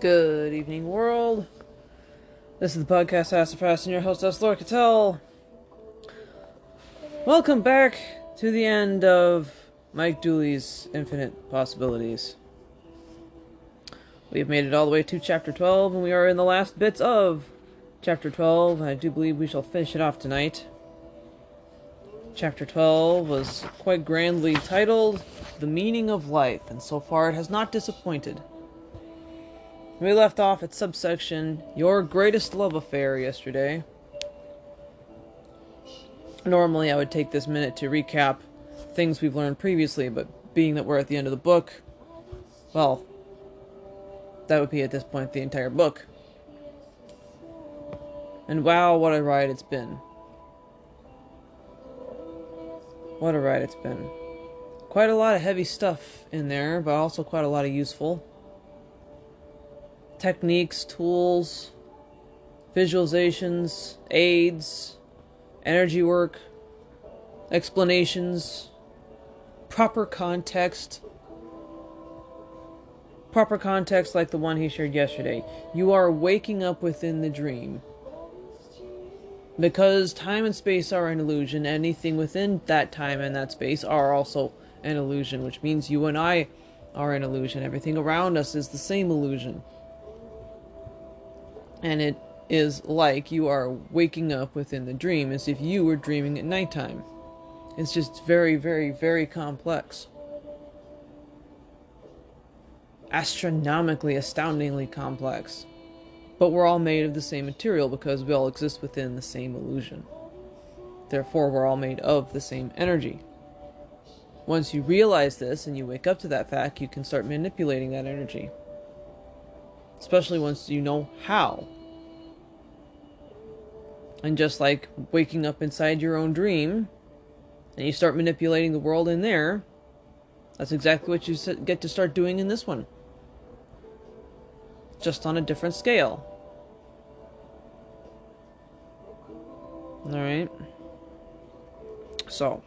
Good evening, world. This is the podcast Astrofast and your host, Laura Cattell. Welcome back to the end of Mike Dooley's Infinite Possibilities. We have made it all the way to chapter 12, and we are in the last bits of chapter 12. I do believe we shall finish it off tonight. Chapter 12 was quite grandly titled The Meaning of Life, and so far it has not disappointed. We left off at subsection Your Greatest Love Affair yesterday. Normally, I would take this minute to recap things we've learned previously, but being that we're at the end of the book, well, that would be at this point the entire book. And wow, what a ride it's been. What a ride it's been. Quite a lot of heavy stuff in there, but also quite a lot of useful techniques, tools, visualizations, aids, energy work, explanations, proper context. Proper context like the one he shared yesterday. You are waking up within the dream. Because time and space are an illusion, anything within that time and that space are also an illusion, which means you and I are an illusion. Everything around us is the same illusion. And it is like you are waking up within the dream as if you were dreaming at nighttime. It's just very, very, very complex. Astronomically, astoundingly complex. But we're all made of the same material because we all exist within the same illusion. Therefore, we're all made of the same energy. Once you realize this and you wake up to that fact, you can start manipulating that energy. Especially once you know how. And just like waking up inside your own dream, and you start manipulating the world in there, that's exactly what you get to start doing in this one. Just on a different scale. Alright. So,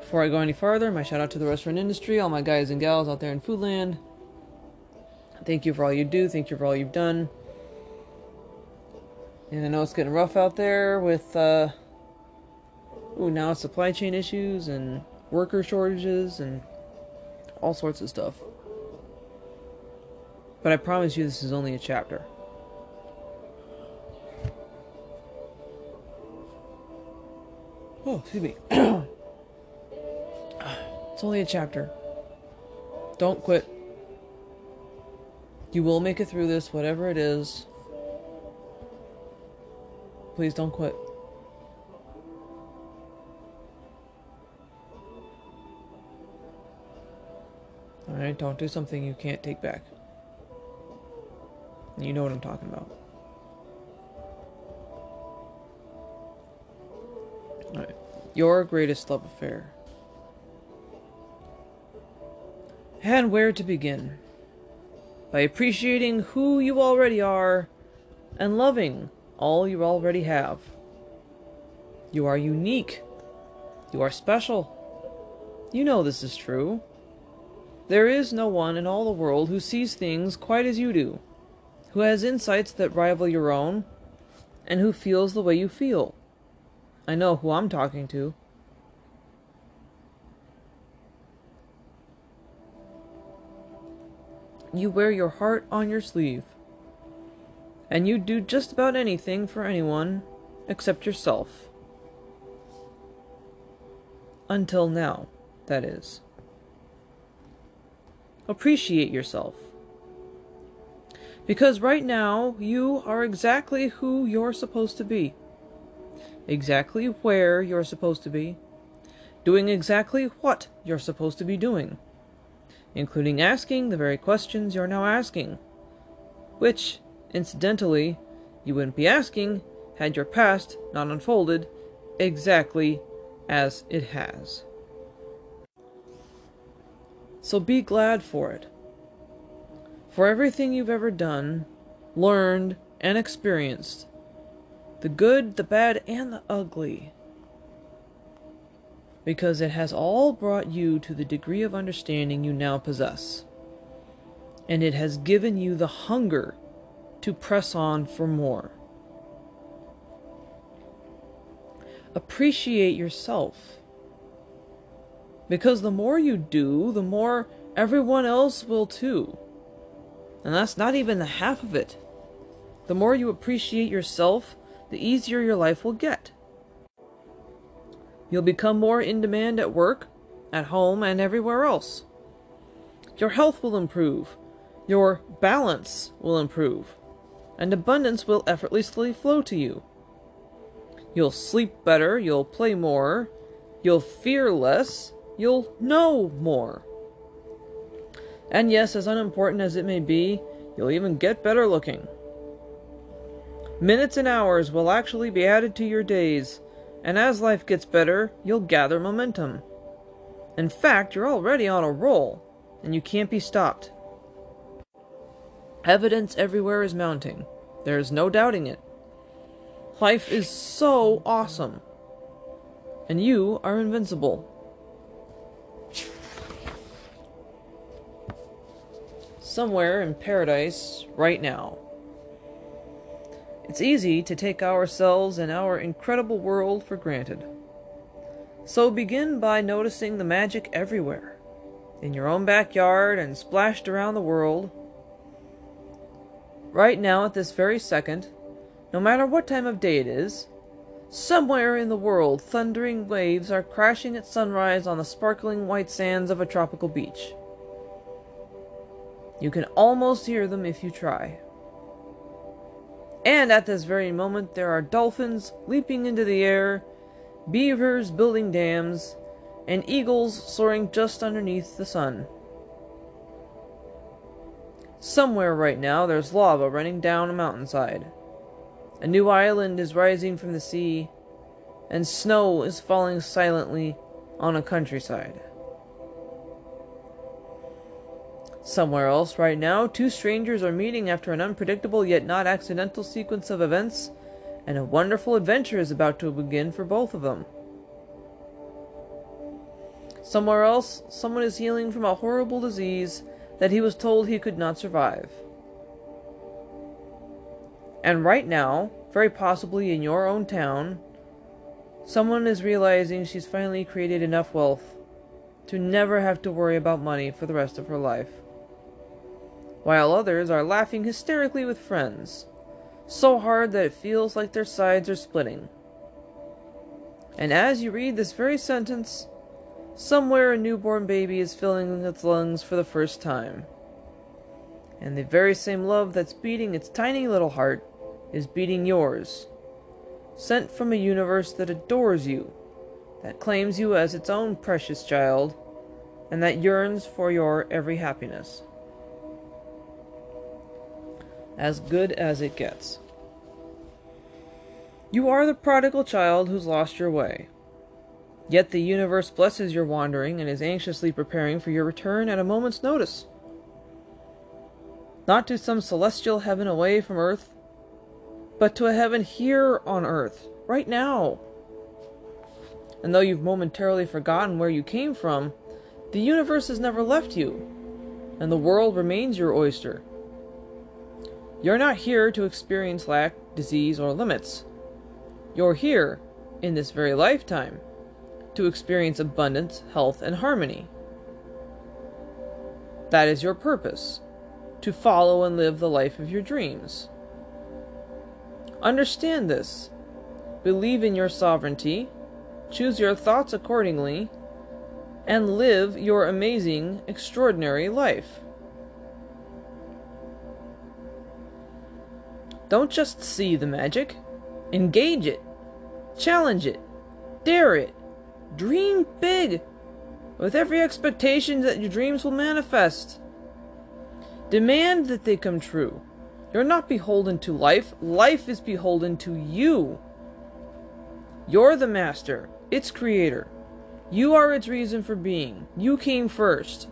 before I go any farther, my shout out to the restaurant industry, all my guys and gals out there in Foodland. Thank you for all you do. Thank you for all you've done. And I know it's getting rough out there with, uh, ooh, now supply chain issues and worker shortages and all sorts of stuff. But I promise you, this is only a chapter. Oh, excuse me. it's only a chapter. Don't quit. You will make it through this, whatever it is. Please don't quit. Alright, don't do something you can't take back. You know what I'm talking about. Alright. Your greatest love affair. And where to begin? By appreciating who you already are and loving all you already have. You are unique. You are special. You know this is true. There is no one in all the world who sees things quite as you do, who has insights that rival your own, and who feels the way you feel. I know who I'm talking to. You wear your heart on your sleeve and you'd do just about anything for anyone except yourself. Until now, that is. Appreciate yourself. Because right now, you are exactly who you're supposed to be. Exactly where you're supposed to be. Doing exactly what you're supposed to be doing. Including asking the very questions you're now asking. Which, Incidentally, you wouldn't be asking had your past not unfolded exactly as it has. So be glad for it. For everything you've ever done, learned, and experienced the good, the bad, and the ugly. Because it has all brought you to the degree of understanding you now possess. and it has given you the hunger to press on for more. Appreciate yourself. Because the more you do, the more everyone else will too. And that's not even the half of it. The more you appreciate yourself, the easier your life will get. You'll become more in demand at work, at home, and everywhere else. Your health will improve. Your balance will improve. And abundance will effortlessly flow to you. You'll sleep better, you'll play more, you'll fear less, you'll know more. And yes, as unimportant as it may be, you'll even get better looking. Minutes and hours will actually be added to your days, and as life gets better, you'll gather momentum. In fact, you're already on a roll, and you can't be stopped. Evidence everywhere is mounting. There is no doubting it. Life is so awesome. And you are invincible. Somewhere in paradise, right now. It's easy to take ourselves and our incredible world for granted. So begin by noticing the magic everywhere, in your own backyard and splashed around the world. Right now, at this very second, no matter what time of day it is, somewhere in the world thundering waves are crashing at sunrise on the sparkling white sands of a tropical beach. You can almost hear them if you try. And at this very moment, there are dolphins leaping into the air, beavers building dams, and eagles soaring just underneath the sun. Somewhere right now, there's lava running down a mountainside. A new island is rising from the sea, and snow is falling silently on a countryside. Somewhere else, right now, two strangers are meeting after an unpredictable yet not accidental sequence of events, and a wonderful adventure is about to begin for both of them. Somewhere else, someone is healing from a horrible disease that he was told he could not survive. And right now, very possibly in your own town, someone is realizing she's finally created enough wealth to never have to worry about money for the rest of her life while others are laughing hysterically with friends, so hard that it feels like their sides are splitting. And as you read this very sentence, somewhere a newborn baby is filling its lungs for the first time. And the very same love that's beating its tiny little heart is beating yours, sent from a universe that adores you, that claims you as its own precious child, and that yearns for your every happiness as good as it gets. You are the prodigal child who's lost your way. Yet the universe blesses your wandering and is anxiously preparing for your return at a moment's notice. Not to some celestial heaven away from earth, but to a heaven here on earth, right now. And though you've momentarily forgotten where you came from, the universe has never left you, and the world remains your oyster. You're not here to experience lack, disease, or limits. You're here, in this very lifetime, to experience abundance, health, and harmony. That is your purpose to follow and live the life of your dreams. Understand this. Believe in your sovereignty, choose your thoughts accordingly, and live your amazing, extraordinary life. Don't just see the magic, engage it, challenge it, dare it, dream big, with every expectation that your dreams will manifest. Demand that they come true. You're not beholden to life, life is beholden to you. You're the master, its creator. You are its reason for being. You came first.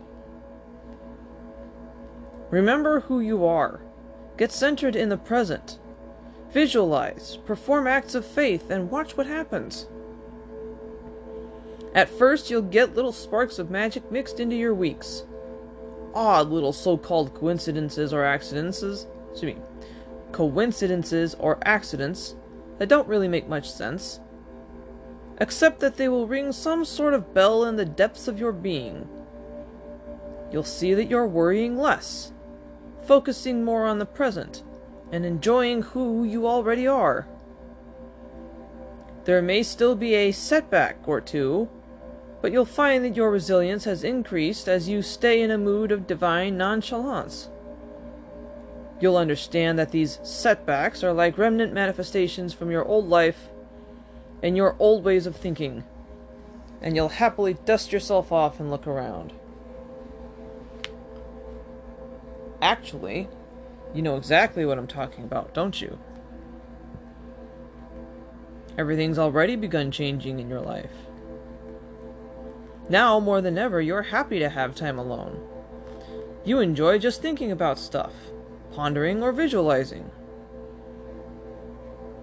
Remember who you are. Get centered in the present. Visualize, perform acts of faith, and watch what happens. At first, you'll get little sparks of magic mixed into your weeks. odd little so-called coincidences or accidents, excuse me, coincidences or accidents that don't really make much sense, except that they will ring some sort of bell in the depths of your being. You'll see that you're worrying less, focusing more on the present, and enjoying who you already are. There may still be a setback or two, but you'll find that your resilience has increased as you stay in a mood of divine nonchalance. You'll understand that these setbacks are like remnant manifestations from your old life and your old ways of thinking, and you'll happily dust yourself off and look around. Actually, you know exactly what I'm talking about, don't you? Everything's already begun changing in your life. Now, more than ever, you're happy to have time alone. You enjoy just thinking about stuff, pondering or visualizing.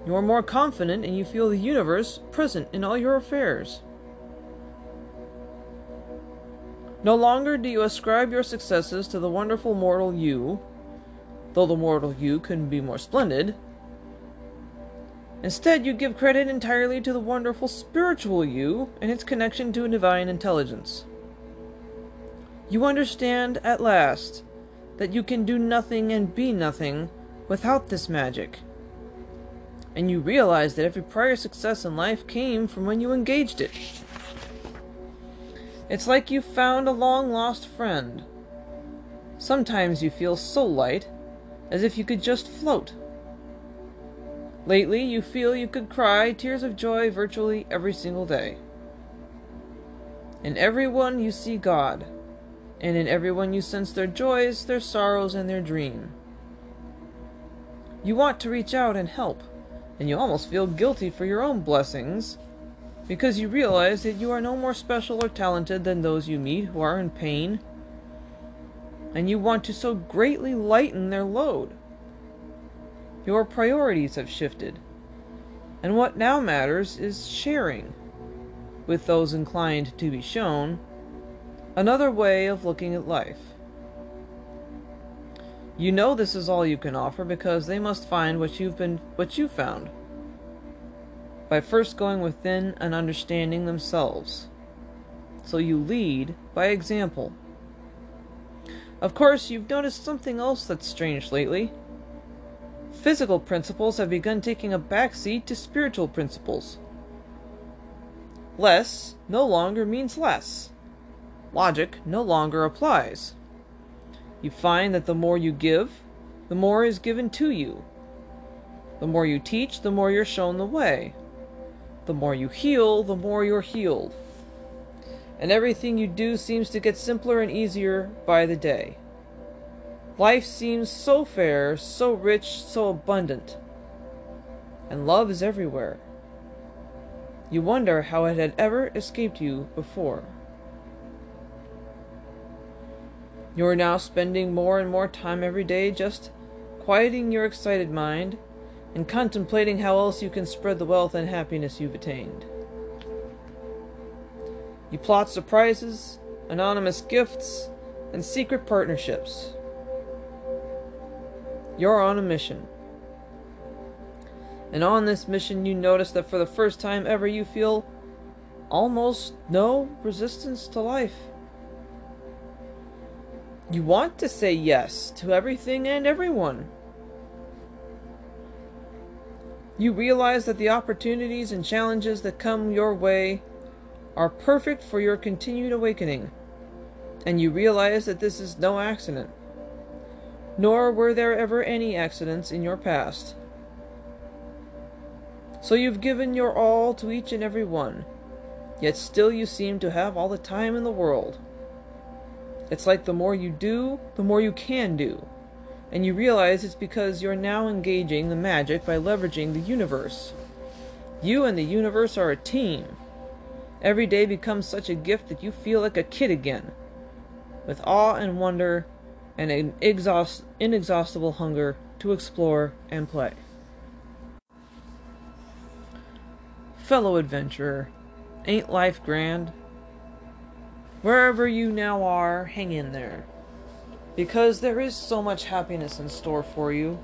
You are more confident and you feel the universe present in all your affairs. No longer do you ascribe your successes to the wonderful mortal you, though the mortal you couldn't be more splendid. Instead, you give credit entirely to the wonderful spiritual you and its connection to divine intelligence. You understand at last that you can do nothing and be nothing without this magic. And you realize that every prior success in life came from when you engaged it. It's like you found a long lost friend. Sometimes you feel so light, as if you could just float. Lately, you feel you could cry tears of joy virtually every single day. In everyone you see God, and in everyone you sense their joys, their sorrows, and their dream. You want to reach out and help, and you almost feel guilty for your own blessings because you realize that you are no more special or talented than those you meet who are in pain, and you want to so greatly lighten their load. Your priorities have shifted, and what now matters is sharing, with those inclined to be shown, another way of looking at life. You know this is all you can offer because they must find what you've been what you found by first going within and understanding themselves. So you lead by example. Of course, you've noticed something else that's strange lately. Physical principles have begun taking a backseat to spiritual principles. Less no longer means less. Logic no longer applies. You find that the more you give, the more is given to you. The more you teach, the more you're shown the way. The more you heal, the more you're healed. And everything you do seems to get simpler and easier by the day. Life seems so fair, so rich, so abundant. And love is everywhere. You wonder how it had ever escaped you before. You are now spending more and more time every day just quieting your excited mind and contemplating how else you can spread the wealth and happiness you've attained. You plot surprises, anonymous gifts, and secret partnerships. You're on a mission. And on this mission, you notice that for the first time ever, you feel almost no resistance to life. You want to say yes to everything and everyone. You realize that the opportunities and challenges that come your way are perfect for your continued awakening, and you realize that this is no accident, nor were there ever any accidents in your past. So you've given your all to each and every one, yet still you seem to have all the time in the world. It's like the more you do, the more you can do and you realize it's because you're now engaging the magic by leveraging the universe. You and the universe are a team. Every day becomes such a gift that you feel like a kid again, with awe and wonder and an exhaust- inexhaustible hunger to explore and play. Fellow adventurer, ain't life grand? Wherever you now are, hang in there. Because there is so much happiness in store for you.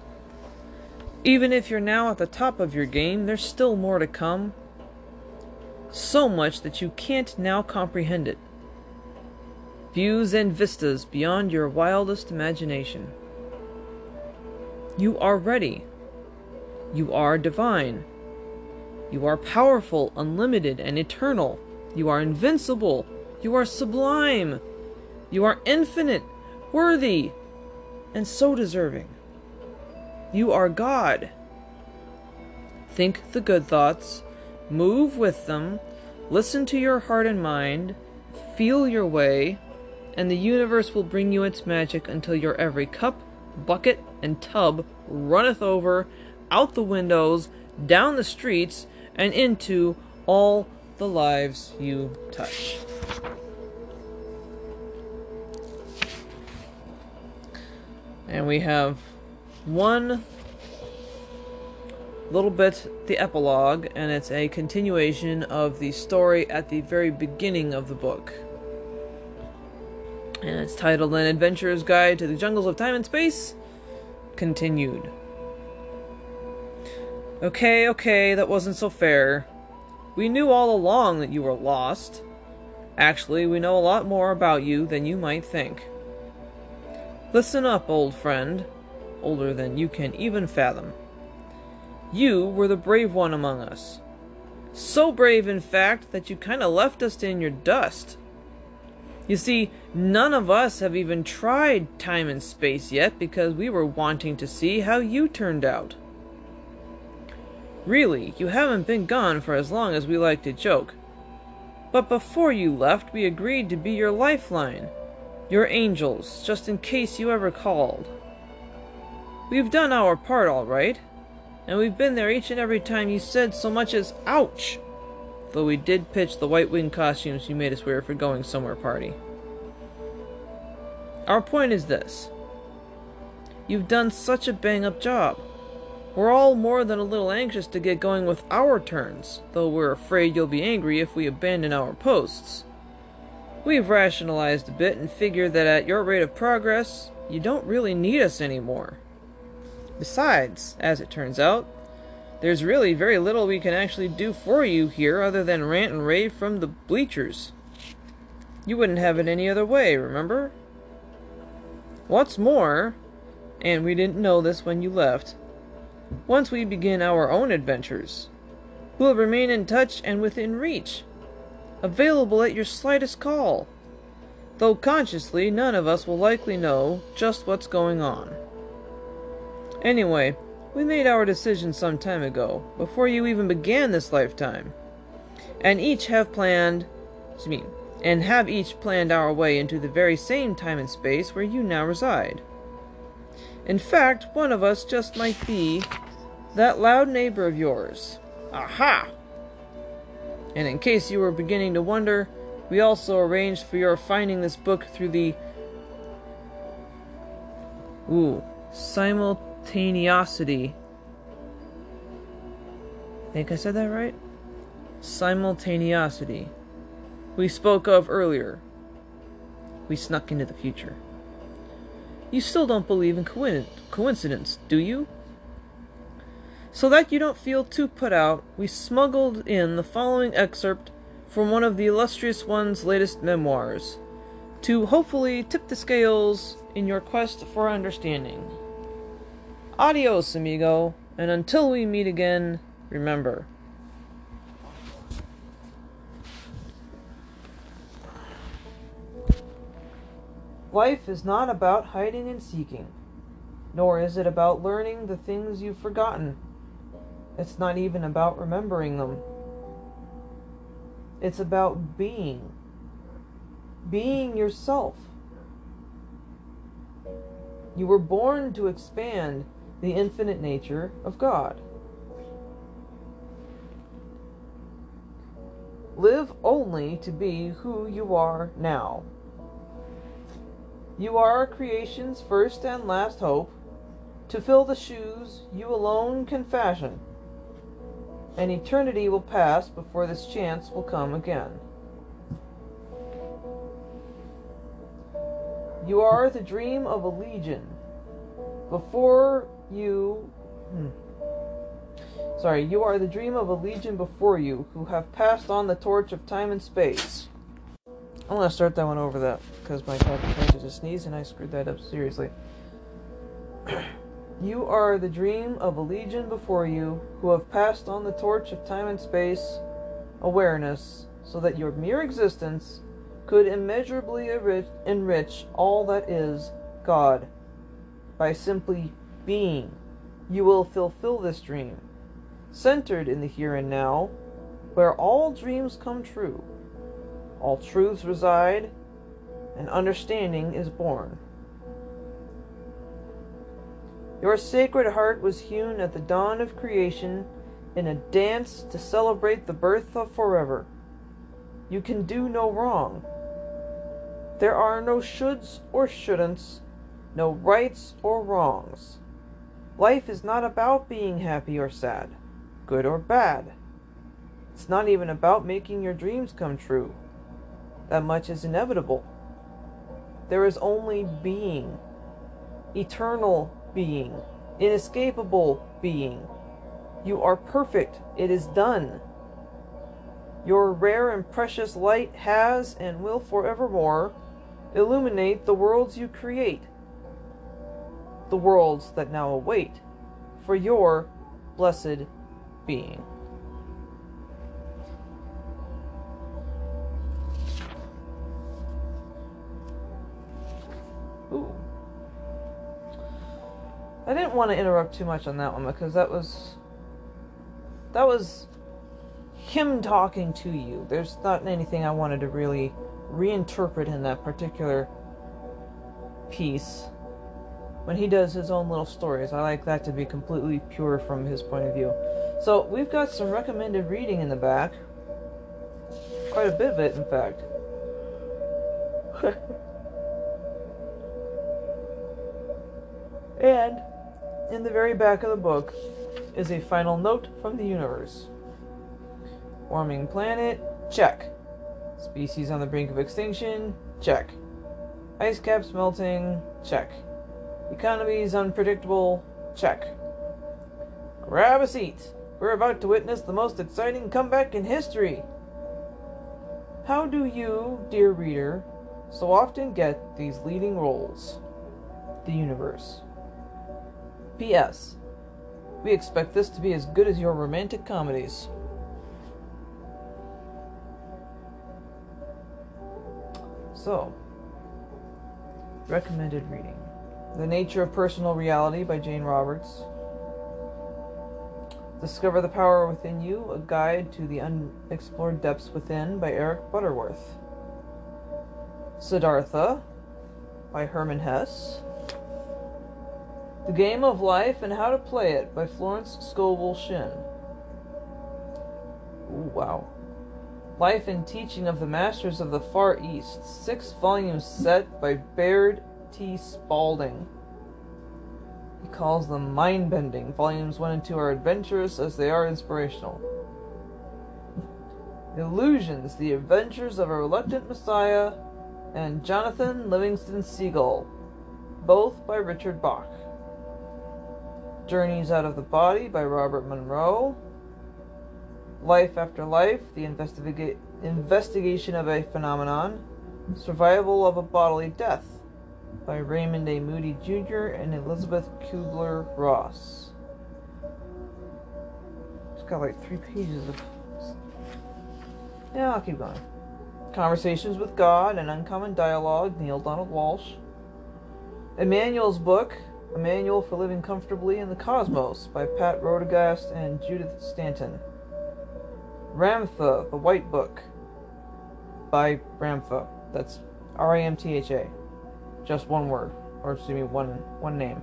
Even if you're now at the top of your game, there's still more to come. So much that you can't now comprehend it. Views and vistas beyond your wildest imagination. You are ready. You are divine. You are powerful, unlimited, and eternal. You are invincible. You are sublime. You are infinite, worthy, and so deserving. You are God. Think the good thoughts, move with them, listen to your heart and mind, feel your way, and the universe will bring you its magic until your every cup, bucket, and tub runneth over, out the windows, down the streets, and into all the lives you touch. And we have one little bit, the epilogue, and it's a continuation of the story at the very beginning of the book. And it's titled An Adventurer's Guide to the Jungles of Time and Space Continued. Okay, okay, that wasn't so fair. We knew all along that you were lost. Actually, we know a lot more about you than you might think. Listen up, old friend, older than you can even fathom. You were the brave one among us. So brave, in fact, that you kinda left us in your dust. You see, none of us have even tried time and space yet because we were wanting to see how you turned out. Really, you haven't been gone for as long as we like to joke. But before you left, we agreed to be your lifeline your angels, just in case you ever called. We've done our part all right, and we've been there each and every time you said so much as ouch, though we did pitch the white wing costumes you made us wear for going somewhere party. Our point is this. You've done such a bang up job. We're all more than a little anxious to get going with our turns, though we're afraid you'll be angry if we abandon our posts. We've rationalized a bit and figured that at your rate of progress, you don't really need us anymore. Besides, as it turns out, there's really very little we can actually do for you here other than rant and rave from the bleachers. You wouldn't have it any other way, remember? What's more, and we didn't know this when you left, once we begin our own adventures, we'll remain in touch and within reach available at your slightest call. Though consciously, none of us will likely know just what's going on. Anyway, we made our decision some time ago, before you even began this lifetime. And each have planned, excuse me, and have each planned our way into the very same time and space where you now reside. In fact, one of us just might be that loud neighbor of yours. Aha! And in case you were beginning to wonder, we also arranged for your finding this book through the Ooh, simultaneosity. Think I said that right? Simultaneosity. We spoke of earlier. We snuck into the future. You still don't believe in coincidence, do you? So that you don't feel too put out, we smuggled in the following excerpt from one of the illustrious one's latest memoirs, to hopefully tip the scales in your quest for understanding. Adios, amigo, and until we meet again, remember. Life is not about hiding and seeking, nor is it about learning the things you've forgotten. It's not even about remembering them. It's about being. Being yourself. You were born to expand the infinite nature of God. Live only to be who you are now. You are creation's first and last hope to fill the shoes you alone can fashion and eternity will pass before this chance will come again. You are the dream of a legion. Before you. Hmm. Sorry, you are the dream of a legion before you who have passed on the torch of time and space. I'm gonna start that one over that because my cat tried to sneeze and I screwed that up seriously. you are the dream of a legion before you who have passed on the torch of time and space awareness so that your mere existence could immeasurably enrich all that is God. By simply being, you will fulfill this dream, centered in the here and now, where all dreams come true, all truths reside, and understanding is born. Your sacred heart was hewn at the dawn of creation in a dance to celebrate the birth of forever. You can do no wrong. There are no shoulds or shouldn'ts, no rights or wrongs. Life is not about being happy or sad, good or bad. It's not even about making your dreams come true. That much is inevitable. There is only being, eternal being, inescapable being. You are perfect. It is done. Your rare and precious light has and will forevermore illuminate the worlds you create, the worlds that now await for your blessed being. Didn't want to interrupt too much on that one because that was that was him talking to you. There's not anything I wanted to really reinterpret in that particular piece. When he does his own little stories, I like that to be completely pure from his point of view. So, we've got some recommended reading in the back. Quite a bit of it, in fact. and in the very back of the book is a final note from the universe. Warming planet, check. Species on the brink of extinction, check. Ice caps melting, check. Economies unpredictable, check. Grab a seat. We're about to witness the most exciting comeback in history. How do you, dear reader, so often get these leading roles? The universe. P.S. We expect this to be as good as your romantic comedies. So, recommended reading The Nature of Personal Reality by Jane Roberts. Discover the Power Within You A Guide to the Unexplored Depths Within by Eric Butterworth. Siddhartha by Hermann Hesse. The Game of Life and How to Play It by Florence Scovel Shinn. Ooh, wow. Life and Teaching of the Masters of the Far East, six volume set by Baird T. Spalding. He calls them mind bending. Volumes 1 and 2 are adventurous as they are inspirational. Illusions, The Adventures of a Reluctant Messiah, and Jonathan Livingston Seagull, both by Richard Bach. Journeys Out of the Body by Robert Monroe. Life After Life, The Investiga- Investigation of a Phenomenon. Survival of a Bodily Death by Raymond A. Moody Jr. and Elizabeth Kubler Ross. It's got like three pages of. Yeah, I'll keep going. Conversations with God and Uncommon Dialogue, Neale Donald Walsch. Emmanuel's book, a Manual for Living Comfortably in the Cosmos by Pat Rodegast and Judith Stanton. Ramtha, the White Book by Ramtha. That's R A M T H A. Just one word, or excuse me, one one name.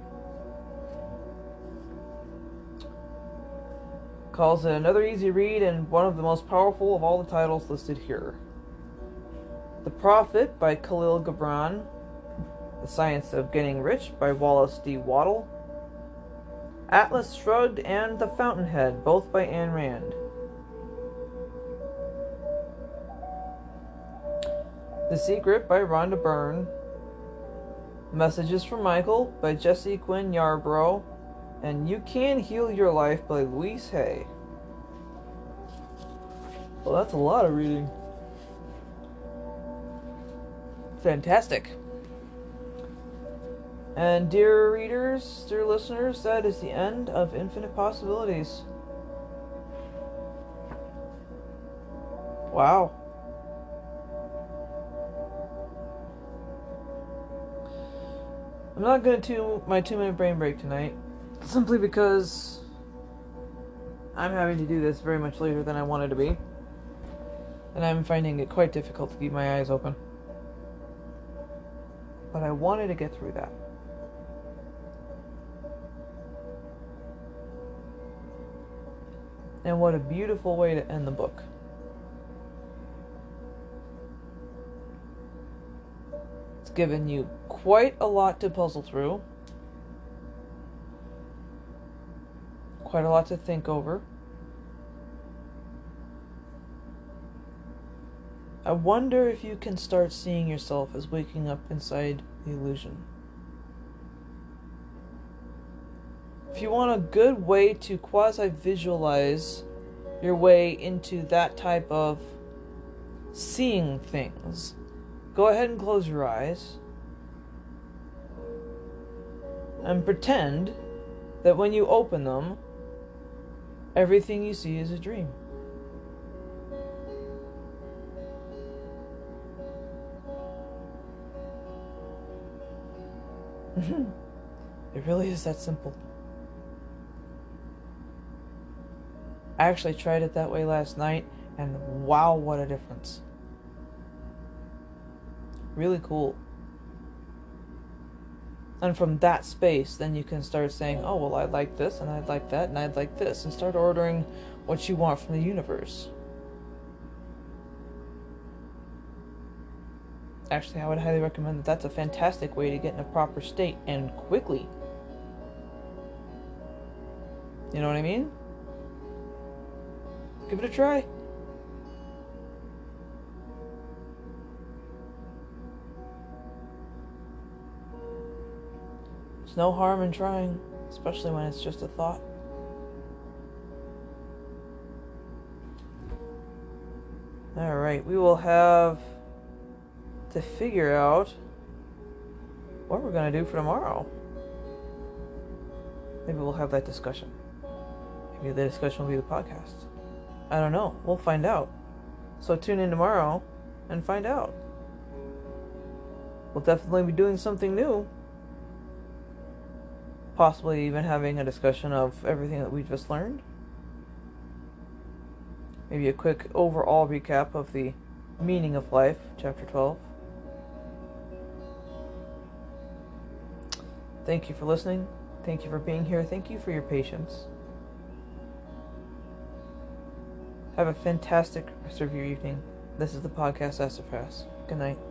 Calls it another easy read and one of the most powerful of all the titles listed here. The Prophet by Kahlil Gibran, the Science of Getting Rich by Wallace D. Waddle. Atlas Shrugged and The Fountainhead, both by Ayn Rand. The Secret by Rhonda Byrne. Messages from Michael by Jesse Quinn Yarbro, and You Can Heal Your Life by Louise Hay. Well, that's a lot of reading. Fantastic. And, dear readers, dear listeners, that is the end of Infinite Possibilities. Wow. I'm not going to do my two minute brain break tonight, simply because I'm having to do this very much later than I wanted to be. And I'm finding it quite difficult to keep my eyes open. But I wanted to get through that. And what a beautiful way to end the book. It's given you quite a lot to puzzle through, quite a lot to think over. I wonder if you can start seeing yourself as waking up inside the illusion. If you want a good way to quasi visualize your way into that type of seeing things, go ahead and close your eyes and pretend that when you open them, everything you see is a dream. it really is that simple. I actually tried it that way last night, and wow, what a difference. Really cool. And from that space, then you can start saying, oh, well, I'd like this, and I'd like that, and I'd like this, and start ordering what you want from the universe. Actually, I would highly recommend that that's a fantastic way to get in a proper state and quickly. You know what I mean? Give it a try. There's no harm in trying, especially when it's just a thought. Alright, we will have to figure out what we're going to do for tomorrow. Maybe we'll have that discussion. Maybe the discussion will be the podcast. I don't know. We'll find out. So tune in tomorrow and find out. We'll definitely be doing something new. Possibly even having a discussion of everything that we just learned. Maybe a quick overall recap of the meaning of life, chapter 12. Thank you for listening. Thank you for being here. Thank you for your patience. Have a fantastic rest of your evening. This is the podcast Astrofast. Good night.